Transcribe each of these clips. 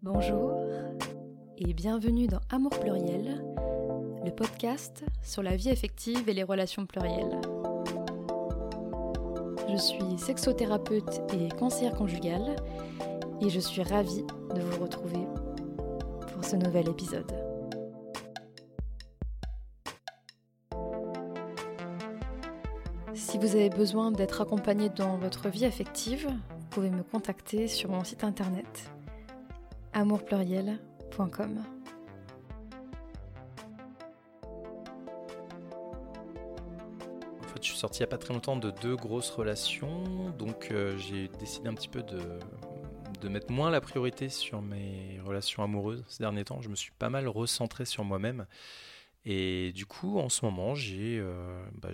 Bonjour et bienvenue dans Amour pluriel, le podcast sur la vie affective et les relations plurielles. Je suis sexothérapeute et conseillère conjugale et je suis ravie de vous retrouver pour ce nouvel épisode. Si vous avez besoin d'être accompagné dans votre vie affective, vous pouvez me contacter sur mon site internet amourpluriel.com. En fait, je suis sorti il n'y a pas très longtemps de deux grosses relations, donc euh, j'ai décidé un petit peu de, mettre moins la priorité sur mes relations amoureuses ces derniers temps. Je me suis pas mal recentré sur moi-même. Et du coup, en ce moment, j'ai euh, bah,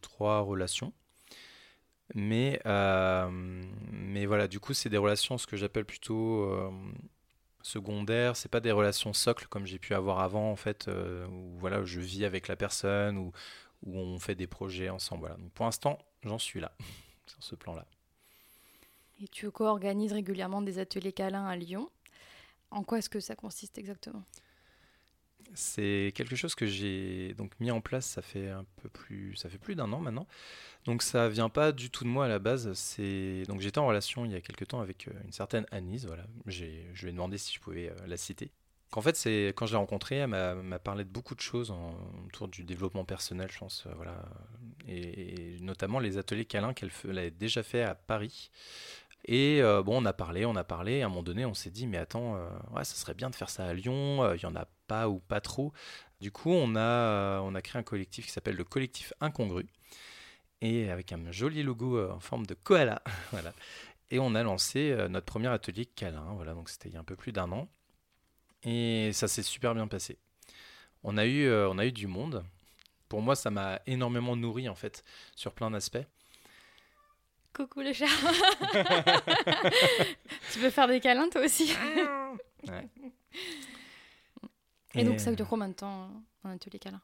trois relations. Mais, euh, mais voilà, du coup, c'est des relations, ce que j'appelle plutôt secondaires. C'est pas des relations socles comme j'ai pu avoir avant, en fait, où voilà, je vis avec la personne, ou où, on fait des projets ensemble. Pour l'instant, j'en suis là, sur ce plan-là. Et tu co-organises régulièrement des ateliers câlins à Lyon? En quoi est-ce que ça consiste exactement? C'est quelque chose que j'ai donc mis en place. Ça fait un peu plus, ça fait plus d'un an maintenant. Donc ça vient pas du tout de moi à la base. C'est donc j'étais en relation il y a quelques temps avec euh, une certaine Anise. Voilà, j'ai, je lui ai demandé si je pouvais euh, la citer. En fait, c'est quand je l'ai rencontrée, elle m'a parlé de beaucoup de choses en, autour du développement personnel, je pense, euh, voilà, et, notamment les ateliers câlins qu'elle avait déjà fait à Paris. Et bon, on a parlé, on a parlé. À un moment donné, on s'est dit, mais attends, ouais, ça serait bien de faire ça à Lyon. Il y en a pas ou pas trop. Du coup, on a, on a créé un collectif qui s'appelle le collectif Incongru. Et avec un joli logo en forme de koala. voilà. Et on a lancé notre premier atelier câlin. Voilà, donc c'était il y a un peu plus d'un an. Et ça s'est super bien passé. On a eu, on a eu du monde. Pour moi, ça m'a énormément nourri en fait sur plein d'aspects. Coucou le chat. tu peux faire des câlins toi aussi? Ouais. Et, donc ça dure combien de temps un atelier câlin?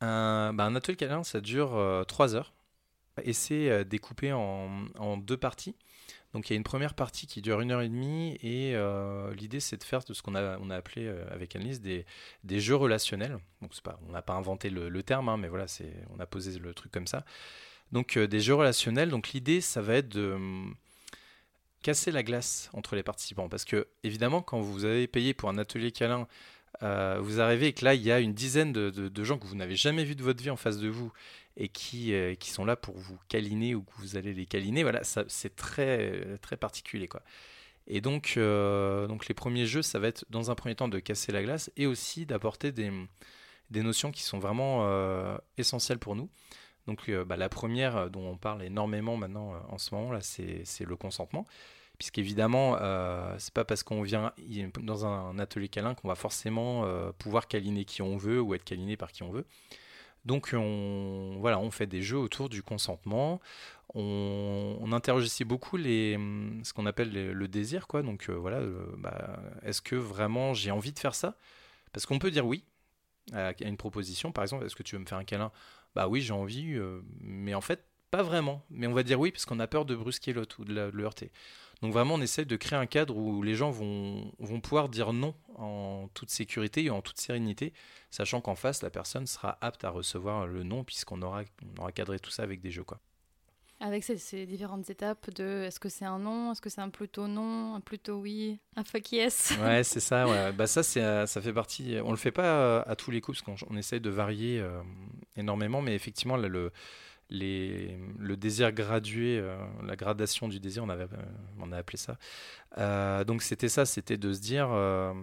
Un, bah, un atelier câlin, ça dure euh, 3 heures. Et c'est euh, découpé en, en, deux parties. Donc il y a une première partie qui dure une heure et demie et euh, l'idée c'est de faire de ce qu'on a, on a appelé euh, avec Annelise des, des jeux relationnels. Donc pas, on n'a pas inventé le, le terme, hein, mais voilà, c'est, on a posé le truc comme ça. Donc euh, des jeux relationnels. Donc l'idée ça va être de casser la glace entre les participants parce que évidemment quand vous avez payé pour un atelier câlin euh, vous arrivez et que là, il y a une dizaine de, gens que vous n'avez jamais vu de votre vie en face de vous et qui, euh, qui sont là pour vous câliner ou que vous allez les câliner. Voilà, c'est très, très particulier. Quoi. Et donc, euh, donc, les premiers jeux, ça va être dans un premier temps de casser la glace et aussi d'apporter des, des notions qui sont vraiment essentielles pour nous. Donc, bah, la première dont on parle énormément maintenant en ce moment, là, c'est le consentement puisqu'évidemment, euh, c'est pas parce qu'on vient dans un atelier câlin qu'on va forcément euh, pouvoir câliner qui on veut ou être câliné par qui on veut. Donc on, voilà, on fait des jeux autour du consentement. On, on interroge beaucoup les, ce qu'on appelle le désir, quoi. Donc euh, voilà, bah, est-ce que vraiment j'ai envie de faire ça? Parce qu'on peut dire oui à une proposition, par exemple, est-ce que tu veux me faire un câlin? Bah oui, j'ai envie, mais en fait pas vraiment. Mais on va dire oui parce qu'on a peur de brusquer l'autre ou de le heurter. Donc vraiment, on essaie de créer un cadre où les gens vont, vont pouvoir dire non en toute sécurité et en toute sérénité, sachant qu'en face, la personne sera apte à recevoir le non, puisqu'on aura, on aura cadré tout ça avec des jeux. Quoi. Avec ces, ces différentes étapes de est-ce que c'est un non, est-ce que c'est un plutôt non, un plutôt oui, un fuck yes? Ouais, c'est ça. Ouais. Bah, ça, c'est, ça fait partie. On le fait pas à tous les coups, parce qu'on essaie de varier euh, énormément, mais effectivement, là, le le désir gradué, euh, la gradation du désir, on, avait, on a appelé ça. Euh, donc c'était ça, c'était de se dire euh,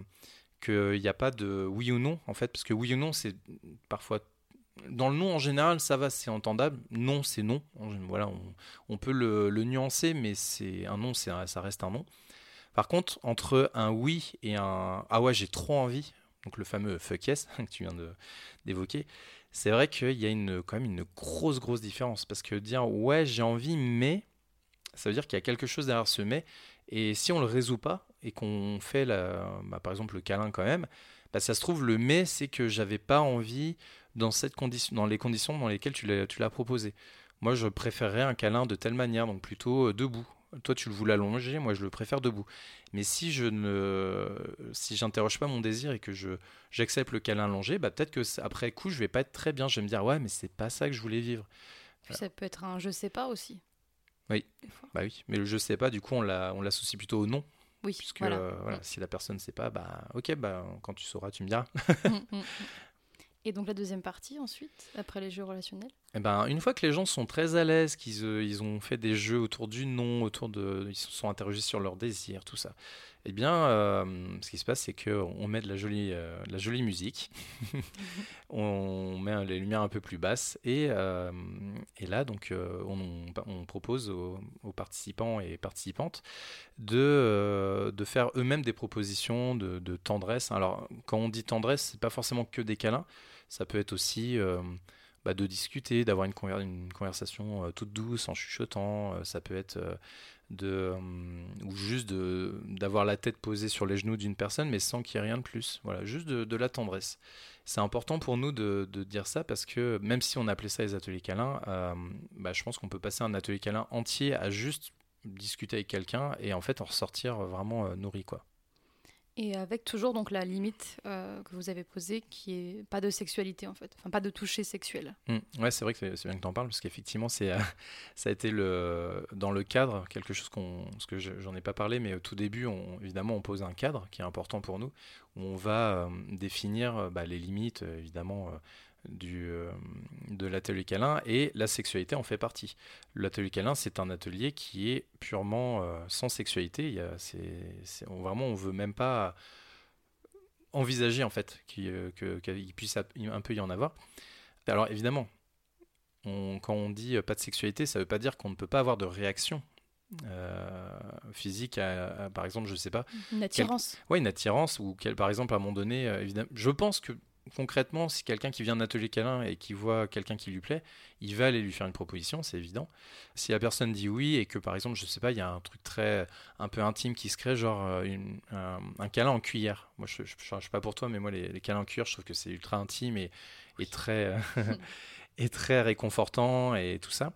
qu'il n'y a pas de oui ou non, en fait, parce que oui ou non, c'est parfois... Dans le non, en général, ça va, c'est entendable. Non, c'est non. Voilà, on, peut le, le, nuancer, mais c'est un non, c'est ça reste un non. Par contre, entre un oui et un ah ouais, j'ai trop envie, donc le fameux fuck yes que tu viens d'évoquer, c'est vrai qu'il y a une, quand même une grosse, grosse différence. Parce que dire ouais, j'ai envie, mais ça veut dire qu'il y a quelque chose derrière ce mais. Et si on le résout pas et qu'on fait la, bah, par exemple le câlin quand même, bah, ça se trouve le mais c'est que j'avais pas envie dans cette condition, dans les conditions dans lesquelles tu l'as, proposé. Moi, je préférerais un câlin de telle manière, donc plutôt euh, debout. Toi, tu le voulais allonger, moi, je le préfère debout. Mais si je ne, si j'interroge pas mon désir et que je j'accepte le câlin allongé, bah peut-être que après coup, je vais pas être très bien. Je vais me dire ouais, mais c'est pas ça que je voulais vivre. ça peut être un je sais pas aussi. Oui. Bah oui. Mais le je sais pas, du coup, on on l'associe plutôt au non. Oui. Puisque voilà. Mm. si la personne ne sait pas, bah ok, bah quand tu sauras, tu me diras. Mm, mm, et donc la deuxième partie ensuite, après les jeux relationnels? Eh ben, Une fois que les gens sont très à l'aise, qu'ils euh, ils ont fait des jeux autour du nom, autour de, ils se sont interrogés sur leurs désirs, tout ça, eh bien, euh, ce qui se passe, c'est qu'on met de la jolie, euh, la jolie musique, on met les lumières un peu plus basses, et, et là, donc, on, on, propose aux, participants et participantes de, de faire eux-mêmes des propositions de, de, tendresse. Alors, quand on dit tendresse, c'est pas forcément que des câlins. Ça peut être aussi bah, de discuter, d'avoir une, conversation euh, toute douce en chuchotant. Euh, ça peut être de ou juste d'avoir la tête posée sur les genoux d'une personne, mais sans qu'il y ait rien de plus. Voilà, juste de, la tendresse. C'est important pour nous de, dire ça parce que même si on appelait ça les ateliers câlins, bah, je pense qu'on peut passer un atelier câlin entier à juste discuter avec quelqu'un et en fait en ressortir vraiment nourri quoi. Et avec toujours donc la limite euh, que vous avez posée, qui est pas de sexualité en fait, enfin pas de toucher sexuel. Mmh. Ouais, c'est vrai que c'est bien que tu en parles, parce qu'effectivement, euh, ça a été le, dans le cadre, quelque chose qu'on, ce que j'en ai pas parlé, mais au tout début, évidemment, on pose un cadre qui est important pour nous, où on va euh, définir bah, les limites, évidemment, du, euh, de l'atelier câlin et la sexualité en fait partie. L'atelier câlin, c'est un atelier qui est purement euh, sans sexualité. Il y a, c'est, on, vraiment, on veut même pas envisager en fait qu'il, euh, puisse un peu y en avoir. Alors évidemment, quand on dit pas de sexualité, ça veut pas dire qu'on ne peut pas avoir de réaction physique par exemple, je sais pas. Une attirance. Oui, une attirance, ou quel, par exemple, à un moment donné, évidemment, je pense que concrètement, si quelqu'un qui vient d'un atelier câlin et qui voit quelqu'un qui lui plaît, il va aller lui faire une proposition, c'est évident. Si la personne dit oui et que par exemple, je sais pas, il y a un truc très un peu intime qui se crée, genre euh, un, câlin en cuillère. Moi, je, ne sais pas pour toi, mais moi, les, câlins en cuillère, je trouve que c'est ultra intime et, très et très réconfortant et tout ça.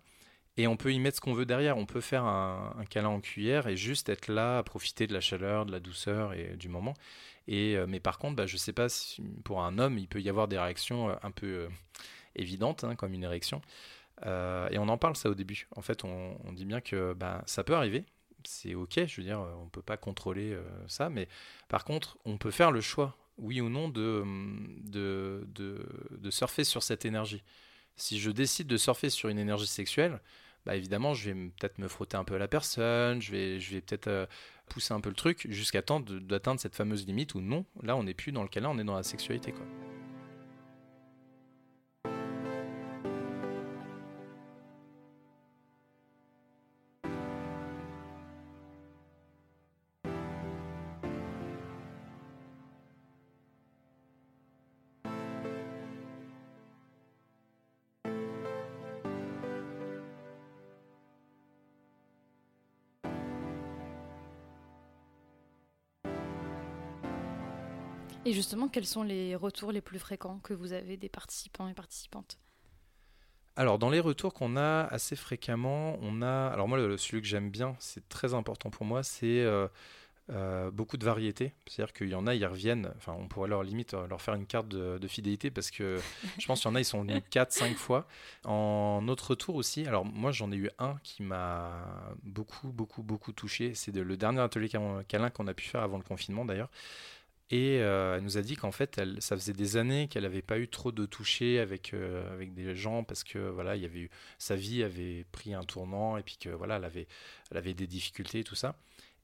Et on peut y mettre ce qu'on veut derrière. On peut faire un, un, câlin en cuillère et juste être là, profiter de la chaleur, de la douceur et du moment. Euh, mais par contre, bah, je ne sais pas si pour un homme, il peut y avoir des réactions euh, un peu euh, évidentes, hein, comme une érection. et on en parle ça au début. En fait, on, dit bien que bah, ça peut arriver. C'est ok, je veux dire, on ne peut pas contrôler ça. Mais par contre, on peut faire le choix, oui ou non, de, de surfer sur cette énergie. Si je décide de surfer sur une énergie sexuelle, bah évidemment, je vais peut-être me frotter un peu à la personne, je vais, je vais peut-être pousser un peu le truc jusqu'à temps d'atteindre cette fameuse limite où non, là on n'est plus dans le cas là, on est dans la sexualité quoi. Et justement, quels sont les retours les plus fréquents que vous avez des participants et participantes? Alors, dans les retours qu'on a assez fréquemment, on a. Alors, moi, le, celui que j'aime bien, c'est très important pour moi, c'est euh, euh, beaucoup de variété. C'est-à-dire qu'il y en a, ils reviennent. Enfin, on pourrait leur limite euh, leur faire une carte de, fidélité parce que je pense qu'il y en a, ils sont venus 4-5 fois. En autre retour aussi, alors moi, j'en ai eu un qui m'a beaucoup, beaucoup, beaucoup touché. C'est le dernier atelier câlin qu'on a pu faire avant le confinement d'ailleurs. Et euh, elle nous a dit qu'en fait, elle, ça faisait des années qu'elle n'avait pas eu trop de toucher avec, euh, avec des gens parce que voilà, il avait sa vie avait pris un tournant et puis que voilà, elle avait, elle avait des difficultés et tout ça.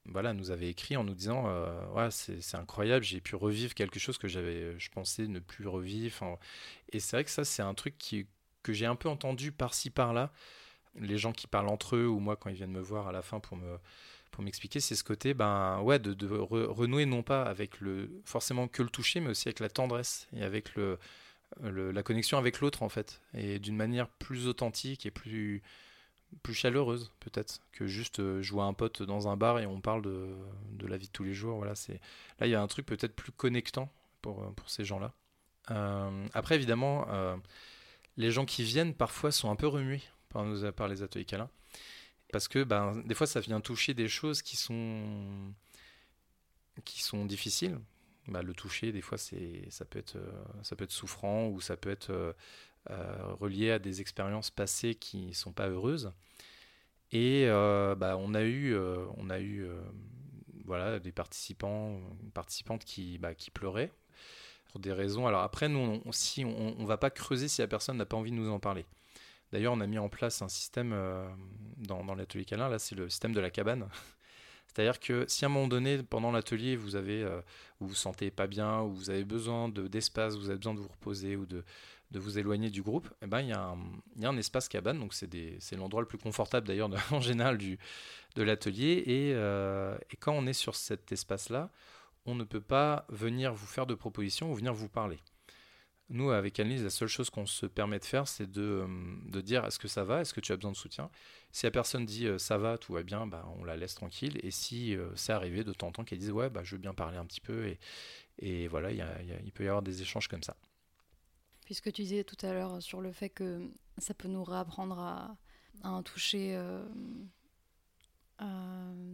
Voilà, elle nous avait écrit en nous disant euh, ouais, c'est incroyable, j'ai pu revivre quelque chose que j'avais, je pensais ne plus revivre. et c'est vrai que ça, c'est un truc qui, que j'ai un peu entendu par-ci par-là. Les gens qui parlent entre eux ou moi quand ils viennent me voir à la fin pour me pour m'expliquer, c'est ce côté, ben ouais, de, renouer non pas avec le forcément que le toucher, mais aussi avec la tendresse et avec le, la connexion avec l'autre en fait, et d'une manière plus authentique et plus plus chaleureuse peut-être que juste euh, jouer un pote dans un bar et on parle de, de la vie de tous les jours. Voilà, là il y a un truc peut-être plus connectant pour, pour ces gens-là. Euh, après évidemment, euh, les gens qui viennent parfois sont un peu remués par, nos, par les ateliers câlins. Parce que ben, des fois, ça vient toucher des choses qui sont, qui sont difficiles. Bah, le toucher, des fois, c'est, ça, peut être, euh, ça peut être souffrant ou ça peut être euh, euh, relié à des expériences passées qui ne sont pas heureuses. Et bah, on a eu, on a eu voilà, des participants, participantes qui, bah, qui pleuraient pour des raisons. Alors après, nous, on, si on ne va pas creuser si la personne n'a pas envie de nous en parler. D'ailleurs, on a mis en place un système dans, dans l'atelier câlin, là c'est le système de la cabane. C'est-à-dire que si à un moment donné, pendant l'atelier, vous avez, euh, vous sentez pas bien, ou vous avez besoin d'espace, vous avez besoin de vous reposer ou de, vous éloigner du groupe, eh ben, il y, a un, espace cabane, donc c'est l'endroit le plus confortable d'ailleurs en général de l'atelier. Et, euh, et, quand on est sur cet espace-là, on ne peut pas venir vous faire de propositions ou venir vous parler. Nous, avec Annelise, la seule chose qu'on se permet de faire, c'est de, de, dire est-ce que ça va, est-ce que tu as besoin de soutien? Si la personne dit euh, ça va, tout va bien, bah, on la laisse tranquille. Et si euh, c'est arrivé de temps en temps qu'elle dise ouais, bah, je veux bien parler un petit peu, et, et voilà, il peut y avoir des échanges comme ça. Puisque tu disais tout à l'heure sur le fait que ça peut nous réapprendre à, un toucher euh,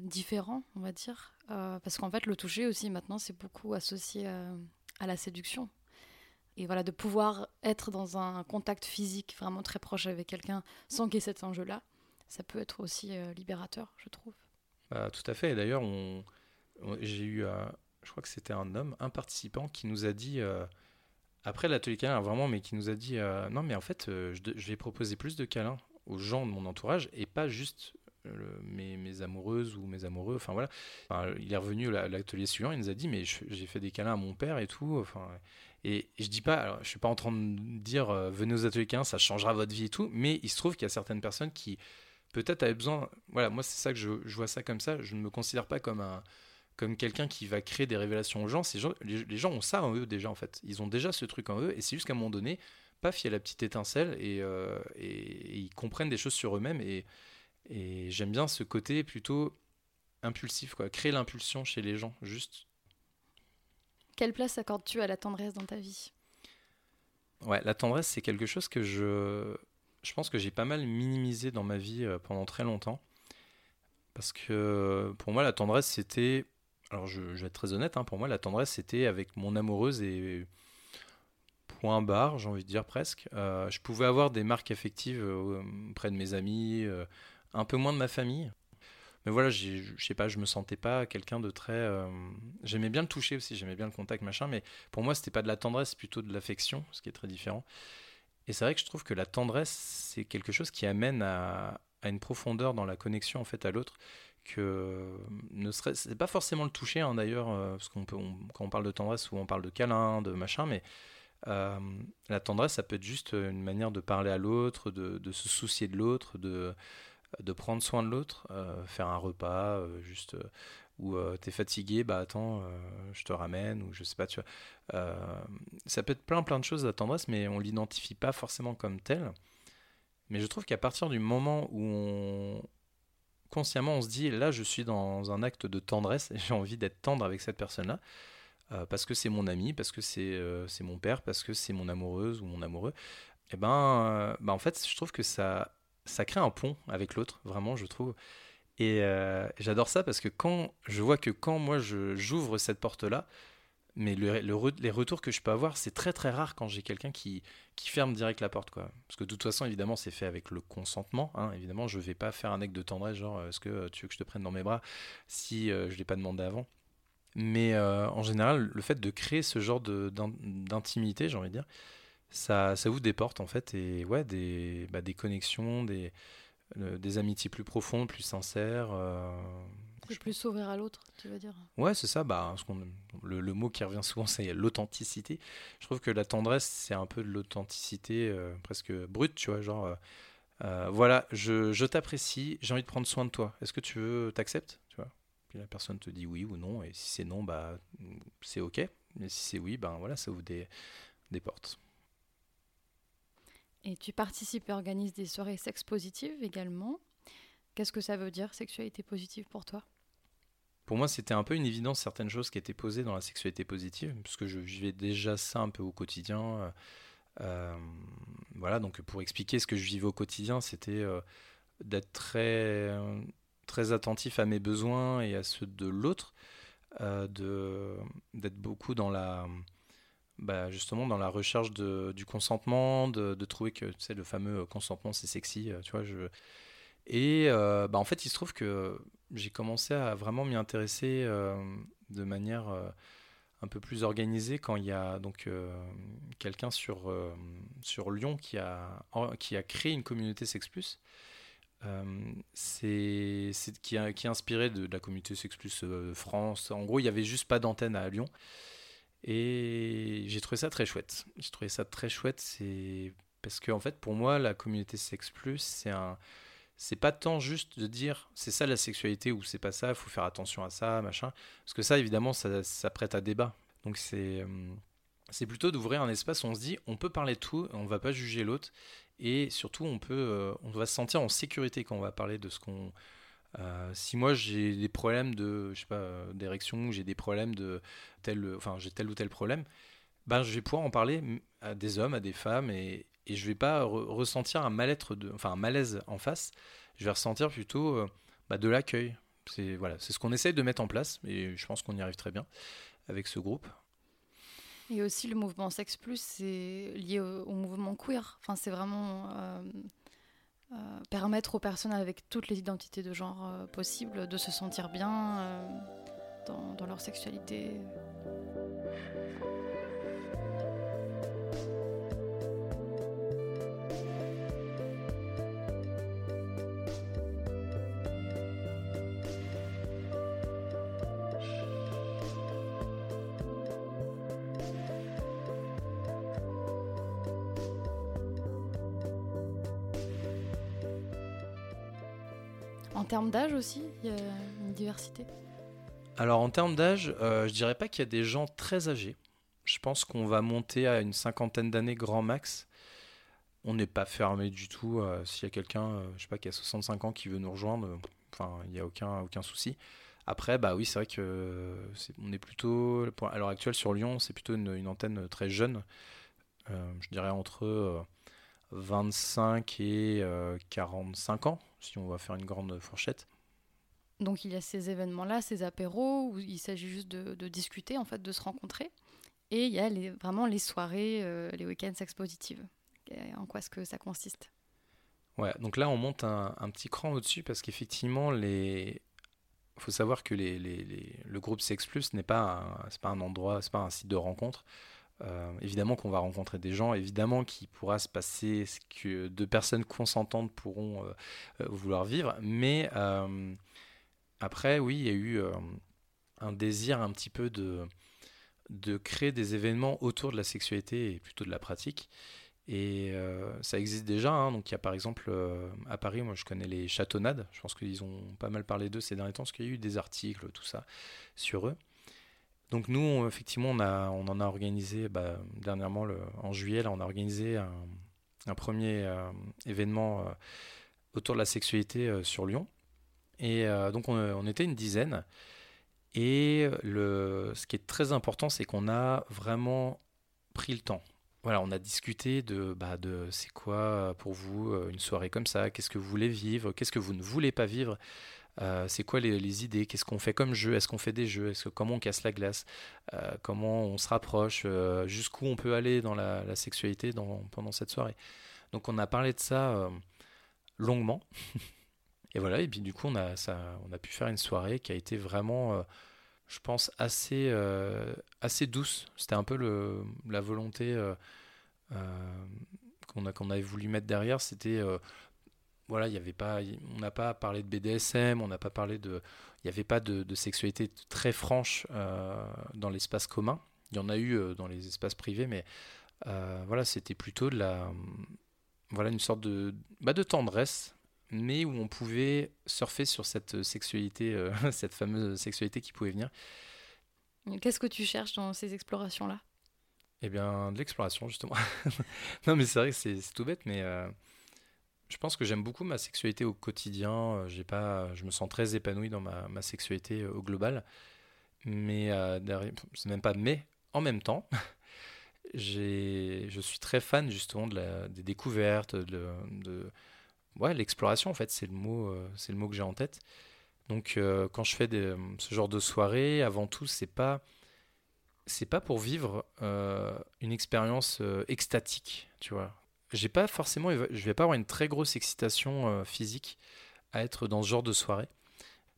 différent, on va dire. parce qu'en fait, le toucher aussi, maintenant, c'est beaucoup associé à la séduction et voilà de pouvoir être dans un contact physique vraiment très proche avec quelqu'un sans qu'il y ait cet enjeu-là, ça peut être aussi euh, libérateur, je trouve. Bah, tout à fait. D'ailleurs, on, j'ai eu, euh, je crois que c'était un homme, un participant qui nous a dit euh, après l'atelier câlin, vraiment, mais qui nous a dit non, mais en fait, je, vais proposer plus de câlins aux gens de mon entourage et pas juste mes, mes, amoureuses ou mes amoureux. Enfin voilà. il est revenu à l'atelier suivant, il nous a dit mais j'ai fait des câlins à mon père et tout. Enfin, et, je dis pas, je suis pas en train de dire euh, venez aux ateliers 15, ça changera votre vie et tout, mais il se trouve qu'il y a certaines personnes qui peut-être avaient besoin. Voilà, moi c'est ça que je, vois ça comme ça. Je ne me considère pas comme un comme quelqu'un qui va créer des révélations aux gens. Les, gens ont ça en eux déjà en fait. Ils ont déjà ce truc en eux et c'est juste qu'à un moment donné, paf, il y a la petite étincelle et, euh, ils comprennent des choses sur eux-mêmes et, et j'aime bien ce côté plutôt impulsif quoi, créer l'impulsion chez les gens, juste quelle place accordes-tu à la tendresse dans ta vie? Ouais, la tendresse, c'est quelque chose que je, je pense que j'ai pas mal minimisé dans ma vie euh, pendant très longtemps. Parce que pour moi, la tendresse, c'était. Alors, je, vais être très honnête, hein, pour moi, la tendresse, c'était avec mon amoureuse et point barre, j'ai envie de dire presque. Euh, je pouvais avoir des marques affectives euh, auprès de mes amis, un peu moins de ma famille. Mais voilà, je sais pas, je me sentais pas quelqu'un de très. Euh, j'aimais bien le toucher aussi, j'aimais bien le contact, machin, mais pour moi, c'était pas de la tendresse, plutôt de l'affection, ce qui est très différent. Et c'est vrai que je trouve que la tendresse, c'est quelque chose qui amène à, une profondeur dans la connexion en fait à l'autre que ne serait c'est pas forcément le toucher hein, d'ailleurs euh, parce qu'on peut quand on parle de tendresse souvent on parle de câlin de machin mais euh, la tendresse ça peut être juste une manière de parler à l'autre de, se soucier de l'autre de de prendre soin de l'autre, euh, faire un repas, euh, juste euh, où tu es fatigué, bah attends, je te ramène, ou je sais pas, tu vois. ça peut être plein plein de choses la tendresse, mais on l'identifie pas forcément comme tel. Mais je trouve qu'à partir du moment où on, consciemment on se dit là je suis dans un acte de tendresse et j'ai envie d'être tendre avec cette personne-là, parce que c'est mon ami, parce que c'est c'est mon père, parce que c'est mon amoureuse ou mon amoureux, et eh ben, bah en fait je trouve que ça ça crée un pont avec l'autre, vraiment, je trouve. Et euh, j'adore ça parce que quand je vois que quand moi j'ouvre cette porte-là, mais le, les retours que je peux avoir, c'est très très rare quand j'ai quelqu'un qui, qui ferme direct la porte. Quoi. Parce que de toute façon, évidemment, c'est fait avec le consentement. Hein. Évidemment, je vais pas faire un acte de tendresse, genre est-ce que tu veux que je te prenne dans mes bras si euh, je ne l'ai pas demandé avant? Mais euh, en général, le fait de créer ce genre d'intimité, j'ai envie de dire, ça, ça ouvre des portes en fait et ouais des, bah, des connexions, des, euh, des amitiés plus profondes, plus sincères. Euh, plus s'ouvrir à l'autre, tu veux dire? Ouais, c'est ça. Bah, le, le, mot qui revient souvent, c'est l'authenticité. Je trouve que la tendresse, c'est un peu de l'authenticité euh, presque brute, tu vois, genre. Euh, voilà, je, je t'apprécie, j'ai envie de prendre soin de toi. Est-ce que tu veux, t'acceptes, tu vois? Puis la personne te dit oui ou non, et si c'est non, bah c'est ok. Et si c'est oui, ben voilà, ça ouvre des, des portes. Et tu participes et organises des soirées sex positives également. Qu'est-ce que ça veut dire, sexualité positive pour toi? Pour moi, c'était un peu une évidence, certaines choses qui étaient posées dans la sexualité positive, puisque je vivais déjà ça un peu au quotidien. Euh, euh, voilà, donc pour expliquer ce que je vivais au quotidien, c'était euh, d'être très, très attentif à mes besoins et à ceux de l'autre, d'être beaucoup dans la bah, justement dans la recherche de, du consentement, de, trouver que tu sais, le fameux consentement c'est sexy, tu vois. Je... Et bah, en fait, il se trouve que j'ai commencé à vraiment m'y intéresser de manière un peu plus organisée quand il y a donc quelqu'un sur, sur Lyon qui a, qui a créé une communauté Sex Plus. c'est qui, qui est inspiré de, la communauté Sex Plus France. En gros, il n'y avait juste pas d'antenne à Lyon. Et j'ai trouvé ça très chouette. J'ai trouvé ça très chouette, c'est parce que en fait, pour moi, la communauté Sex Plus, c'est un, c'est pas tant juste de dire c'est ça la sexualité ou c'est pas ça, faut faire attention à ça, machin. Parce que ça, évidemment, ça, ça prête à débat. Donc c'est, euh, c'est plutôt d'ouvrir un espace où on se dit on peut parler de tout, on va pas juger l'autre et surtout on peut, euh, on va se sentir en sécurité quand on va parler de ce qu'on euh, si moi j'ai des problèmes de, je sais pas, d'érection, j'ai des problèmes de tel, enfin j'ai tel ou tel problème, ben je vais pouvoir en parler à des hommes, à des femmes, et, et je vais pas ressentir un mal-être, de, enfin un malaise en face. Je vais ressentir plutôt euh, bah, de l'accueil. C'est voilà, c'est ce qu'on essaye de mettre en place, et je pense qu'on y arrive très bien avec ce groupe. Et aussi le mouvement Sex Plus, c'est lié au, mouvement queer. Enfin, c'est vraiment euh, permettre aux personnes avec toutes les identités de genre euh, possibles de se sentir bien euh, dans, leur sexualité. Termes d'âge aussi, il y a une diversité Alors en termes d'âge, euh, je dirais pas qu'il y a des gens très âgés. Je pense qu'on va monter à une cinquantaine d'années grand max. On n'est pas fermé du tout. Euh, s'il y a quelqu'un, euh, je sais pas, qui a 65 ans qui veut nous rejoindre, enfin, il n'y a aucun, aucun souci. Après, bah oui, c'est vrai que on est plutôt, à l'heure actuelle sur Lyon, c'est plutôt une, antenne très jeune. je dirais entre 25 et 45 ans si on va faire une grande fourchette. Donc il y a ces événements-là, ces apéros, où il s'agit juste de, discuter, en fait, de se rencontrer. Et il y a les, vraiment les soirées, euh, les week-ends expositives. En quoi est-ce que ça consiste? Ouais, donc là on monte un, petit cran au-dessus parce qu'effectivement, les... il faut savoir que les, les, le groupe Sex Plus n'est pas, pas un endroit, c'est pas un site de rencontre. Euh, évidemment qu'on va rencontrer des gens, évidemment qu'il pourra se passer ce que deux personnes consentantes pourront euh, euh, vouloir vivre, mais après, oui, il y a eu un désir un petit peu de, de créer des événements autour de la sexualité et plutôt de la pratique. Et ça existe déjà. Hein. donc il y a par exemple à Paris, moi je connais les Châteaunades. Je pense qu'ils ont pas mal parlé d'eux ces derniers temps parce qu'il y a eu des articles, tout ça sur eux. Donc nous, effectivement, on, a, on en a organisé bah, dernièrement, en juillet, on a organisé un, premier euh, événement euh, autour de la sexualité euh, sur Lyon. Et donc on, était une dizaine. Et le, ce qui est très important, c'est qu'on a vraiment pris le temps. Voilà, on a discuté de, bah, de c'est quoi pour vous une soirée comme ça, qu'est-ce que vous voulez vivre, qu'est-ce que vous ne voulez pas vivre. Euh, c'est quoi les, idées? Qu'est-ce qu'on fait comme jeu? Est-ce qu'on fait des jeux? Est-ce que comment on casse la glace? Euh, Comment on se rapproche? Euh, Jusqu'où on peut aller dans la, sexualité pendant cette soirée? Donc on a parlé de ça longuement. et voilà. Et puis du coup on a on a pu faire une soirée qui a été vraiment, je pense, assez assez douce. C'était un peu la volonté qu'on qu'on avait voulu mettre derrière. C'était voilà, il y avait pas, on n'a pas parlé de BDSM, on n'a pas parlé de, il n'y avait pas de, sexualité très franche euh, dans l'espace commun. Il y en a eu euh, dans les espaces privés, mais euh, voilà, c'était plutôt de la, voilà, une sorte de, bah, de tendresse, mais où on pouvait surfer sur cette sexualité, cette fameuse sexualité qui pouvait venir. Qu'est-ce que tu cherches dans ces explorations-là? Eh bien, de l'exploration justement. non, mais c'est vrai que c'est tout bête, mais je pense que j'aime beaucoup ma sexualité au quotidien. Euh, pas, je me sens très épanoui dans ma, ma sexualité euh, au global. Mais euh, c'est même pas mais en même temps, je suis très fan justement de la, des découvertes, de, de ouais, l'exploration, en fait, c'est le mot, c'est le mot que j'ai en tête. Donc, quand je fais ce genre de soirée, avant tout, c'est pas c'est pas pour vivre une expérience extatique, tu vois. J'ai pas forcément, je vais pas avoir une très grosse excitation physique à être dans ce genre de soirée,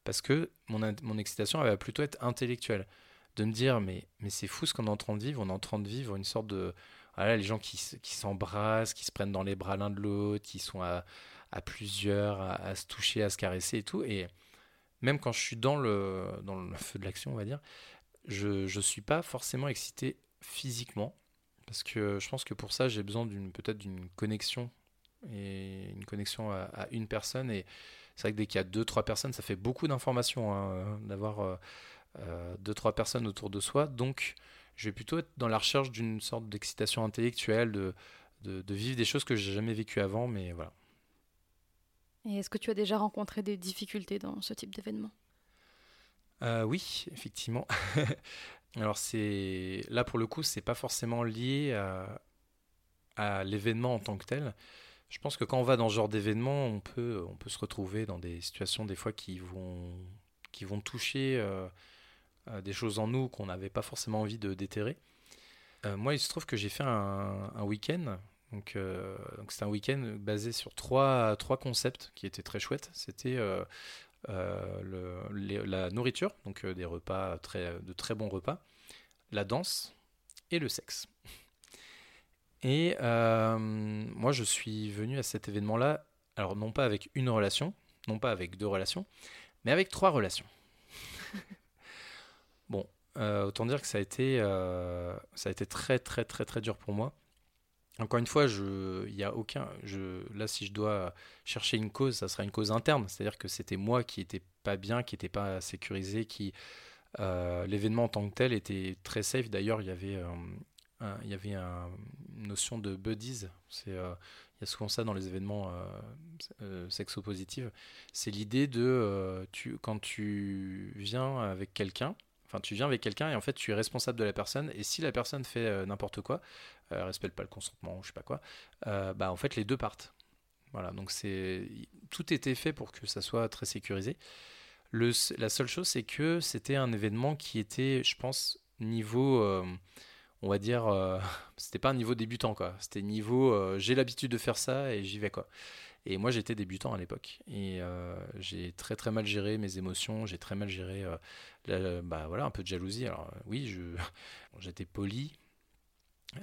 parce que mon, excitation va plutôt être intellectuelle, de me dire mais c'est fou ce qu'on est en train de vivre, on est en train de vivre une sorte de voilà, les gens qui, qui s'embrassent, qui se prennent dans les bras l'un de l'autre, qui sont à, à plusieurs, à, se toucher, à se caresser et tout. Et même quand je suis dans le, dans le feu de l'action, on va dire, je ne suis pas forcément excité physiquement. Parce que je pense que pour ça, j'ai besoin d'une peut-être d'une connexion et une connexion à, une personne. Et c'est vrai que dès qu'il y a deux, trois personnes, ça fait beaucoup d'informations hein, d'avoir euh, euh, deux, trois personnes autour de soi. Donc, je vais plutôt être dans la recherche d'une sorte d'excitation intellectuelle, de, de, vivre des choses que j'ai jamais vécues avant, mais voilà. Et est-ce que tu as déjà rencontré des difficultés dans ce type d'événement? Euh, Oui, effectivement. Alors c'est là pour le coup, c'est pas forcément lié à, l'événement en tant que tel. Je pense que quand on va dans ce genre d'événement, on peut, on peut se retrouver dans des situations des fois qui vont, qui vont toucher euh, euh, des choses en nous qu'on n'avait pas forcément envie de déterrer. Euh, moi, il se trouve que j'ai fait un, week-end. Donc, donc c'était un week-end basé sur trois, trois concepts qui étaient très chouettes. C'était la nourriture, donc des repas très, de très bons repas, la danse et le sexe. Et moi, je suis venu à cet événement-là, alors non pas avec une relation, non pas avec deux relations, mais avec trois relations. Bon, euh, autant dire que ça a été, euh, ça a été très très très très dur pour moi. Encore une fois, il y a aucun, là si je dois chercher une cause, ça sera une cause interne, c'est-à-dire que c'était moi qui n'étais pas bien, qui n'était pas sécurisé, qui euh, l'événement en tant que tel était très safe. D'ailleurs, il y avait, il y avait une notion de buddies. C'est, il y a souvent ça dans les événements sexo-positifs. C'est l'idée de, tu, quand tu viens avec quelqu'un, Enfin, tu viens avec quelqu'un et en fait, tu es responsable de la personne. Et si la personne fait euh, n'importe quoi, euh, respecte pas le consentement ou je sais pas quoi, euh, bah en fait, les deux partent. Voilà, donc c'est tout était fait pour que ça soit très sécurisé. Le, la seule chose, c'est que c'était un événement qui était, je pense, niveau, on va dire, c'était pas un niveau débutant quoi. C'était niveau, j'ai l'habitude de faire ça et j'y vais quoi. Et moi, j'étais débutant à l'époque. Et euh, j'ai très très mal géré mes émotions. J'ai très mal géré euh, bah, voilà, un peu de jalousie. Alors oui, je, j'étais poli.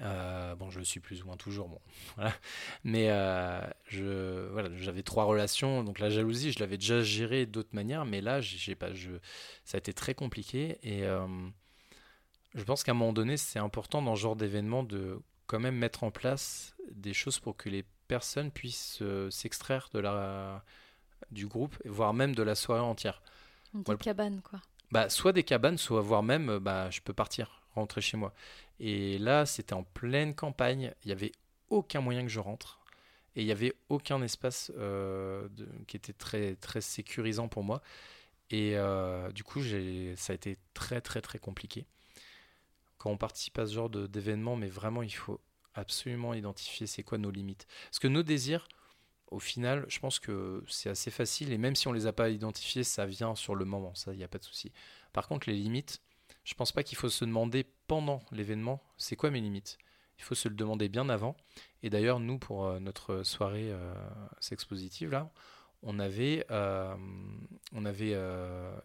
Euh, bon, je le suis plus ou moins toujours. Bon, voilà. Mais je, voilà, j'avais trois relations. Donc la jalousie, je l'avais déjà gérée d'autres manières. Mais là, j'ai pas, je, ça a été très compliqué. Et je pense qu'à un moment donné, c'est important dans ce genre d'événement de quand même mettre en place des choses pour que les personnes puissent euh, s'extraire de la du groupe, voire même de la soirée entière. Des cabanes, quoi. Bah, soit des cabanes, soit voire même, euh, bah, je peux partir, rentrer chez moi. Et là, c'était en pleine campagne, il n'y avait aucun moyen que je rentre. Et il n'y avait aucun espace euh, qui était très, très sécurisant pour moi. Et du coup, ça a été très, très, très compliqué. Quand on participe à ce genre d'événement, mais vraiment, il faut absolument identifier c'est quoi nos limites. Parce que nos désirs, au final, je pense que c'est assez facile et même si on les a pas identifiés, ça vient sur le moment, ça, il n'y a pas de souci. Par contre, les limites, je pense pas qu'il faut se demander pendant l'événement, c'est quoi mes limites? Il faut se le demander bien avant. Et d'ailleurs, nous, pour euh, notre soirée euh, sexpositive, là, on avait, euh, on avait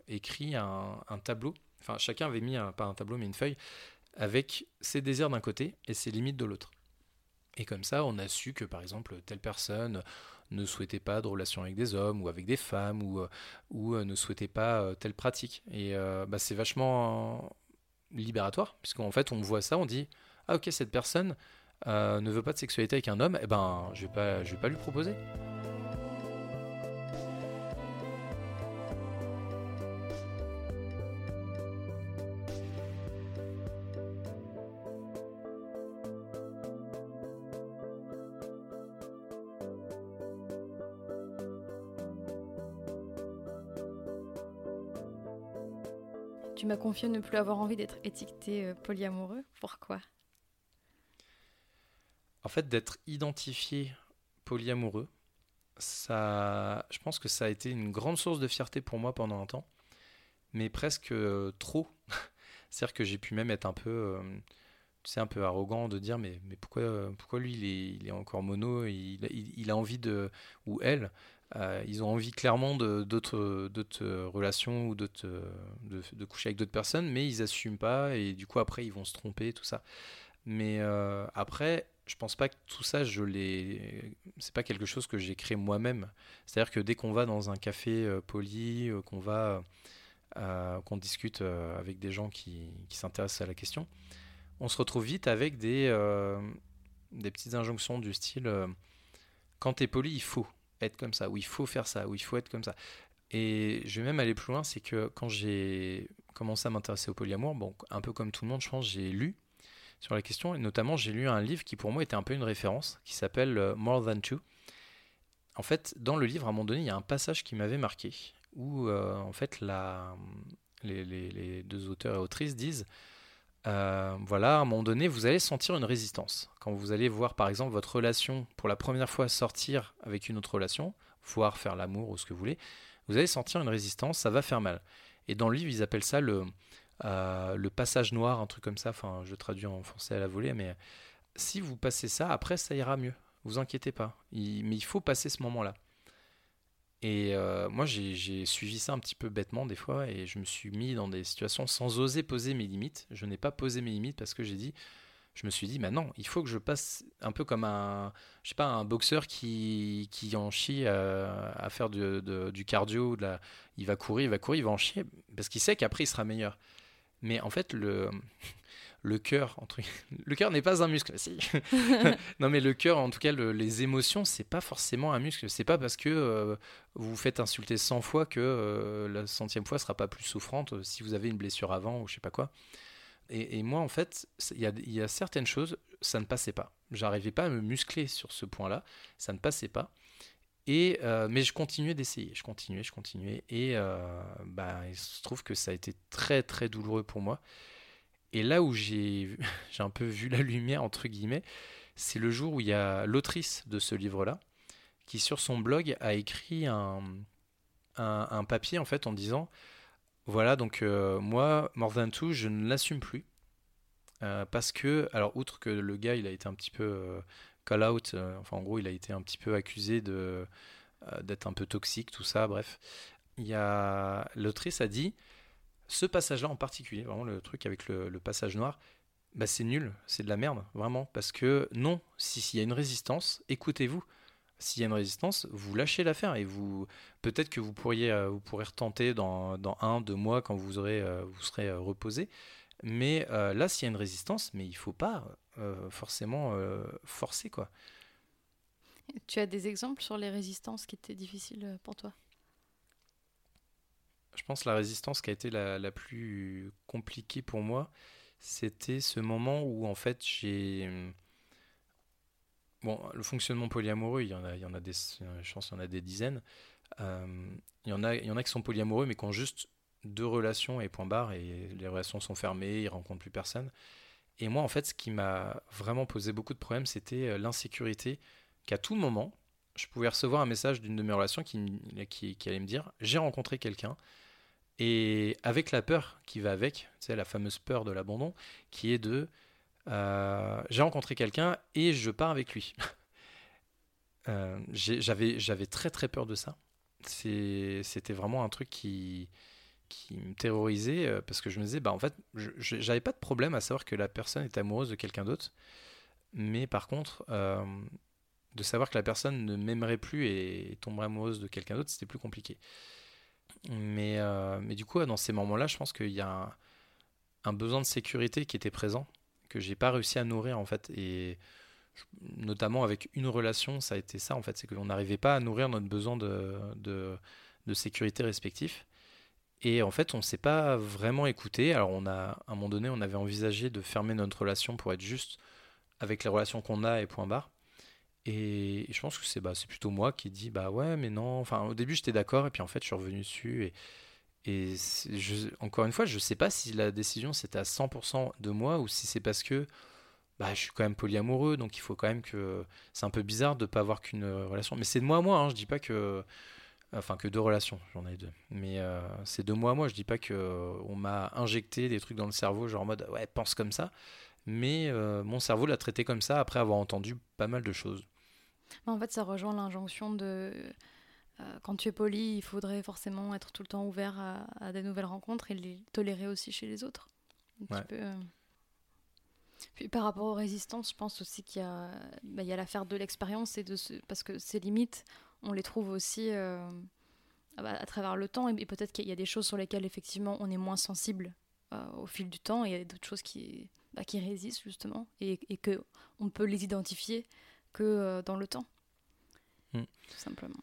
écrit un, tableau, enfin chacun avait mis, pas un tableau, mais une feuille, avec ses désirs d'un côté et ses limites de l'autre. Et comme ça, on a su que par exemple, telle personne ne souhaitait pas de relation avec des hommes ou avec des femmes ou, euh, ou euh, ne souhaitait pas euh, telle pratique. Et bah, c'est vachement libératoire, puisqu'en fait, on voit ça, on dit Ah, ok, cette personne ne veut pas de sexualité avec un homme, eh ben, je vais pas, je vais pas lui proposer. M'as confié ne plus avoir envie d'être étiqueté euh, polyamoureux. Pourquoi? En fait, d'être identifié polyamoureux, ça, je pense que ça a été une grande source de fierté pour moi pendant un temps, mais presque trop. C'est-à-dire que j'ai pu même être un peu, tu sais, un peu arrogant de dire mais, pourquoi, pourquoi lui il est, il est encore mono, il, il, a envie de, ou elle, ils ont envie clairement d'autres relations ou de, coucher avec d'autres personnes, mais ils n'assument pas et du coup après ils vont se tromper, tout ça. Mais après, je pense pas que tout ça, je l'ai. C'est pas quelque chose que j'ai créé moi-même. C'est-à-dire que dès qu'on va dans un café euh, poli, euh, qu'on va, euh, qu'on discute avec des gens qui, s'intéressent à la question, on se retrouve vite avec des, des petites injonctions du style quand tu es poli, il faut être comme ça, ou il faut faire ça, ou il faut être comme ça. Et je vais même aller plus loin, c'est que quand j'ai commencé à m'intéresser au polyamour, bon, un peu comme tout le monde, je pense, j'ai lu sur la question. Et notamment, j'ai lu un livre qui pour moi était un peu une référence, qui s'appelle euh, More Than Two. En fait, dans le livre, à un moment donné, il y a un passage qui m'avait marqué, où euh, en fait la, les, deux auteurs et autrices disent euh, voilà, à un moment donné, vous allez sentir une résistance. Quand vous allez voir, par exemple, votre relation pour la première fois sortir avec une autre relation, voire faire l'amour ou ce que vous voulez, vous allez sentir une résistance, ça va faire mal. Et dans le livre, ils appellent ça le, euh, le passage noir, un truc comme ça. Enfin, je traduis en français à la volée, mais si vous passez ça, après ça ira mieux. Vous inquiétez pas. mais il faut passer ce moment-là. Et euh, moi, j'ai suivi ça un petit peu bêtement des fois, et je me suis mis dans des situations sans oser poser mes limites. Je n'ai pas posé mes limites parce que j'ai dit, je me suis dit, maintenant non, il faut que je passe un peu comme un, je sais pas, un boxeur qui, qui en chie euh, à, faire du cardio, de la, il va courir, il va courir, il va en chier, parce qu'il sait qu'après il sera meilleur. Mais en fait, le, le cœur, entre... le cœur n'est pas un muscle. Si. non, mais le cœur, en tout cas, les émotions, c'est pas forcément un muscle. C'est pas parce que euh, vous vous faites insulter 100 fois que euh, la centième fois sera pas plus souffrante euh, si vous avez une blessure avant ou je sais pas quoi. Et, moi, en fait, il y, y a, certaines choses, ça ne passait pas. J'arrivais pas à me muscler sur ce point-là. Ça ne passait pas. Et, mais je continuais d'essayer, je continuais, je continuais. Et bah, il se trouve que ça a été très très douloureux pour moi. Et là où j'ai un peu vu la lumière, entre guillemets, c'est le jour où il y a l'autrice de ce livre-là, qui sur son blog a écrit un, un, papier en fait en disant, voilà, donc euh, moi, More Than Two, je ne l'assume plus. parce que, alors outre que le gars, il a été un petit peu call out. Euh, enfin, en gros, il a été un petit peu accusé de euh, d'être un peu toxique, tout ça. Bref, il y a l'autrice a dit ce passage-là en particulier, vraiment le truc avec le, passage noir, bah c'est nul, c'est de la merde, vraiment, parce que non, s'il y a une résistance, écoutez-vous. S'il y a une résistance, vous lâchez l'affaire et vous peut-être que vous pourriez euh, vous pourrez retenter dans, dans un deux mois quand vous aurez vous serez reposé. Mais là, s'il y a une résistance, mais il faut pas euh, forcément euh, forcé quoi. Tu as des exemples sur les résistances qui étaient difficiles euh, pour toi? Je pense la résistance qui a été la, la plus compliquée pour moi, c'était ce moment où en fait j'ai bon le fonctionnement polyamoureux il y en a il y en a des je pense il y en a des dizaines il y en a il y en a qui sont polyamoureux mais qui ont juste deux relations et point barre et les relations sont fermées ils rencontrent plus personne. Et moi, en fait, ce qui m'a vraiment posé beaucoup de problèmes, c'était euh, l'insécurité qu'à tout moment, je pouvais recevoir un message d'une de mes relations qui, qui, allait me dire j'ai rencontré quelqu'un et avec la peur qui va avec, sais, la fameuse peur de l'abandon, qui est de euh, j'ai rencontré quelqu'un et je pars avec lui. euh, J'avais très très peur de ça. C'était vraiment un truc qui, qui me terrorisait euh, parce que je me disais, bah en fait, j'avais pas de problème à savoir que la personne est amoureuse de quelqu'un d'autre, mais par contre, euh, de savoir que la personne ne m'aimerait plus et tomberait amoureuse de quelqu'un d'autre, c'était plus compliqué. Mais, euh, mais du coup, dans ces moments-là, je pense qu'il y a un, besoin de sécurité qui était présent, que j'ai pas réussi à nourrir en fait. Et notamment avec une relation, ça a été ça en fait, c'est qu'on n'arrivait pas à nourrir notre besoin de, de, sécurité respectif. Et en fait, on ne s'est pas vraiment écouté. Alors, on a, à un moment donné, on avait envisagé de fermer notre relation pour être juste avec les relations qu'on a et point barre. Et, je pense que c'est bah, plutôt moi qui dis bah ouais, mais non. Enfin, au début, j'étais d'accord, et puis en fait, je suis revenu dessus. Et, et encore une fois, je sais pas si la décision c'était à 100% de moi ou si c'est parce que bah, je suis quand même polyamoureux, donc il faut quand même que. C'est un peu bizarre de ne pas avoir qu'une relation. Mais c'est de moi à moi, hein, je dis pas que. Enfin, que deux relations, j'en ai deux. Mais euh, c'est de moi à moi, je dis pas que on m'a injecté des trucs dans le cerveau, genre en mode ouais, pense comme ça. Mais euh, mon cerveau l'a traité comme ça après avoir entendu pas mal de choses. En fait, ça rejoint l'injonction de. Euh, quand tu es poli, il faudrait forcément être tout le temps ouvert à, des nouvelles rencontres et les tolérer aussi chez les autres. Un peu, puis par rapport aux résistances, je pense aussi qu'il y a, bah, l'affaire de l'expérience et de ce, parce que ces limites, on les trouve aussi euh, bah, à travers le temps et, peut-être qu'il y a des choses sur lesquelles effectivement on est moins sensible euh, au fil du temps et il y a d'autres choses qui, bah, qui résistent justement et, et que on peut les identifier que euh, dans le temps, hmm. tout simplement.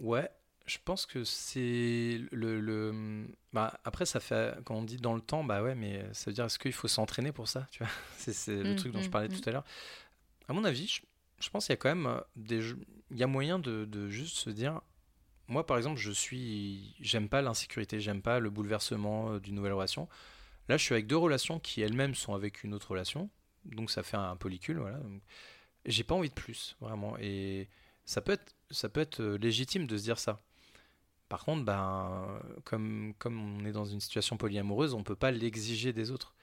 Ouais, je pense que c'est le, le... Bah, après ça fait quand on dit dans le temps bah ouais mais ça veut dire est-ce qu'il faut s'entraîner pour ça tu vois? C'est le mmh, truc dont je mmh, parlais tout à l'heure. À mon avis je, pense qu'il y a quand même euh, des il y a moyen de, de, juste se dire moi par exemple je suis j'aime pas l'insécurité j'aime pas le bouleversement euh, d'une nouvelle relation. Là je suis avec deux relations qui elles-mêmes sont avec une autre relation donc ça fait un polycule voilà j'ai pas envie de plus vraiment et ça peut être ça peut être euh, légitime de se dire ça par contre, ben, comme, comme on est dans une situation polyamoureuse, on ne peut pas l'exiger des autres.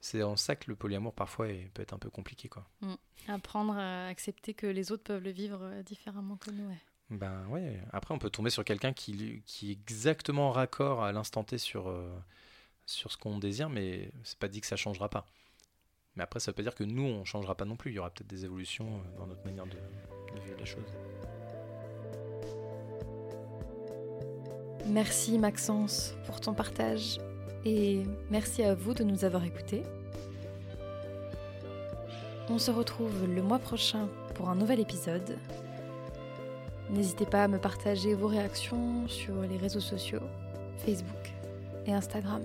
C'est en ça que le polyamour parfois peut être un peu compliqué. Quoi. Mm. Apprendre à accepter que les autres peuvent le vivre euh, différemment que nous. Ben ouais. Après, on peut tomber sur quelqu'un qui, qui est exactement raccord à l'instant T sur, euh, sur ce qu'on désire, mais c'est pas dit que ça changera pas. Mais après, ça veut pas dire que nous, on changera pas non plus. Il y aura peut-être des évolutions euh, dans notre manière de, de vivre la chose. Merci Maxence pour ton partage et merci à vous de nous avoir écoutés. On se retrouve le mois prochain pour un nouvel épisode. N'hésitez pas à me partager vos réactions sur les réseaux sociaux, Facebook et Instagram.